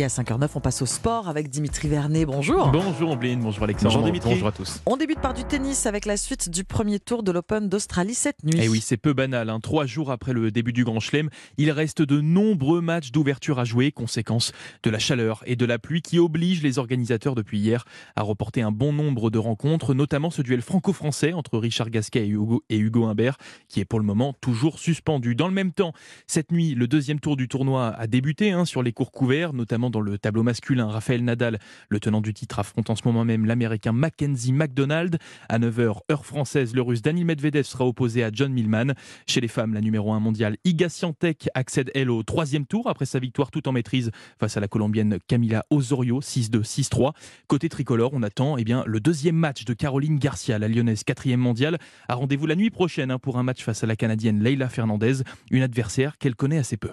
Et à 5h09, on passe au sport avec Dimitri Vernet. Bonjour. Bonjour Ambline, bonjour Alexandre. Bonjour Dimitri. Bonjour à tous. On débute par du tennis avec la suite du premier tour de l'Open d'Australie cette nuit. Eh oui, c'est peu banal. Hein. Trois jours après le début du Grand Chelem, il reste de nombreux matchs d'ouverture à jouer, conséquence de la chaleur et de la pluie qui obligent les organisateurs depuis hier à reporter un bon nombre de rencontres, notamment ce duel franco-français entre Richard Gasquet et Hugo, et Hugo Humbert, qui est pour le moment toujours suspendu. Dans le même temps, cette nuit, le deuxième tour du tournoi a débuté hein, sur les cours couverts, notamment dans le tableau masculin. Raphaël Nadal, le tenant du titre, affronte en ce moment même l'américain Mackenzie McDonald. À 9h, heure française, le russe Daniil Medvedev sera opposé à John Millman. Chez les femmes, la numéro 1 mondiale Iga Swiatek accède elle au troisième tour après sa victoire tout en maîtrise face à la colombienne Camila Osorio 6-2 6-3. Côté tricolore, on attend eh bien, le deuxième match de Caroline Garcia, la lyonnaise quatrième mondiale. A rendez-vous la nuit prochaine hein, pour un match face à la canadienne Leila Fernandez, une adversaire qu'elle connaît assez peu.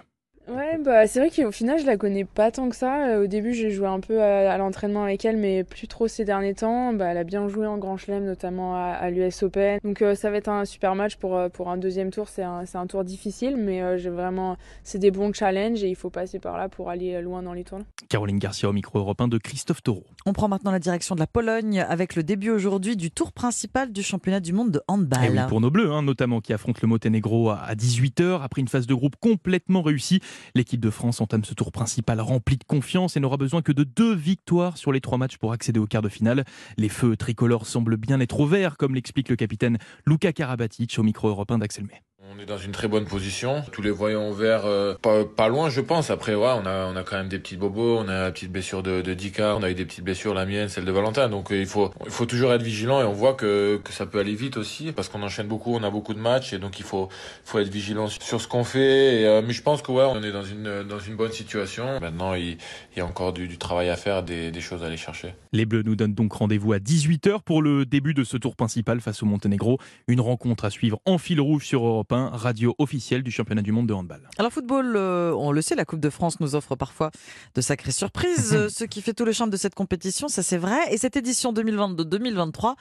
Bah c'est vrai qu'au final, je la connais pas tant que ça. Euh, Au début, j'ai joué un peu à, à l'entraînement avec elle, mais plus trop ces derniers temps. Bah, elle a bien joué en Grand Chelem, notamment à, à l'US Open. Donc euh, ça va être un super match pour, euh, pour un deuxième tour. C'est un, c'est un tour difficile, mais euh, j'ai vraiment, c'est des bons challenges et il faut passer par là pour aller loin dans les tours. Caroline Garcia au micro européen de Christophe Taureau. On prend maintenant la direction de la Pologne avec le début aujourd'hui du tour principal du championnat du monde de handball. Et Eh oui, pour nos bleus, hein, notamment qui affrontent le Monténégro à 18h. Après une phase de groupe complètement réussie, l'équipe de France entame ce tour principal rempli de confiance et n'aura besoin que de deux victoires sur les trois matchs pour accéder au quart de finale. Les feux tricolores semblent bien être au vert, comme l'explique le capitaine Luka Karabatic au micro européen d'Axel May. On est dans une très bonne position. Tous les voyants verts, euh, pas, loin, je pense. Après, ouais, on a, on a quand même des petits bobos. On a la petite blessure de, Dika. On a eu des petites blessures, la mienne, celle de Valentin. Donc, euh, il faut, il faut toujours être vigilant et on voit que, que ça peut aller vite aussi parce qu'on enchaîne beaucoup. On a beaucoup de matchs et donc il faut, faut être vigilant sur ce qu'on fait. Euh, mais je pense que ouais, on est dans une, dans une bonne situation. Maintenant, il, y a encore du, du travail à faire, des, des choses à aller chercher. Les Bleus nous donnent donc rendez-vous à 18h pour le début de ce tour principal face au Monténégro. Une rencontre à suivre en fil rouge sur Europe 1, radio officielle du championnat du monde de handball. Alors football, euh, on le sait, la Coupe de France nous offre parfois de sacrées surprises. Euh, Ce qui fait tout le charme de cette compétition, ça c'est vrai. Et cette édition 2022-2023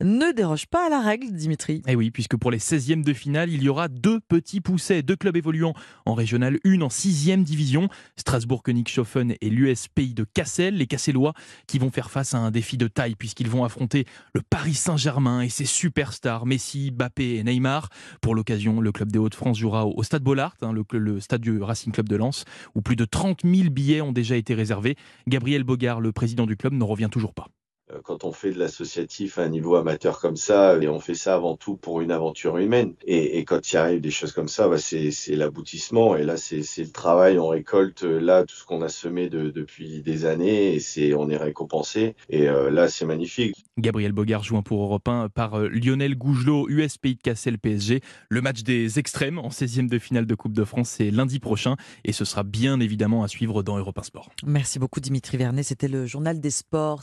ne déroge pas à la règle, Dimitri. Et oui, puisque pour les 16e de finale, il y aura deux petits poussets, deux clubs évoluant en régional 1 en 6e division, Strasbourg-Königshofen et l'US Pays de Cassel, les Cassellois qui vont faire face à un défi de taille puisqu'ils vont affronter le Paris Saint-Germain et ses superstars Messi, Mbappé et Neymar. Pour l'occasion, le club des Hauts-de-France jouera au Stade Bollard, hein, le, le stade du Racing Club de Lens, où plus de 30 000 billets ont déjà été réservés. Gabriel Bogard, le président du club, ne revient toujours pas. Quand on fait de l'associatif à un niveau amateur comme ça, et on fait ça avant tout pour une aventure humaine. Et, et quand il arrive des choses comme ça, bah c'est, c'est l'aboutissement. Et là, c'est, c'est le travail. On récolte euh, là tout ce qu'on a semé de, depuis des années, et c'est, on est récompensé. Et euh, là, c'est magnifique. Gabriel Bogard joint pour Europe 1 par euh, Lionel Gougelot, US Pays de Cassel PSG. Le match des extrêmes en 16e de finale de Coupe de France, c'est lundi prochain. Et ce sera bien évidemment à suivre dans Europe 1 Sport. Merci beaucoup Dimitri Vernet, c'était le journal des sports.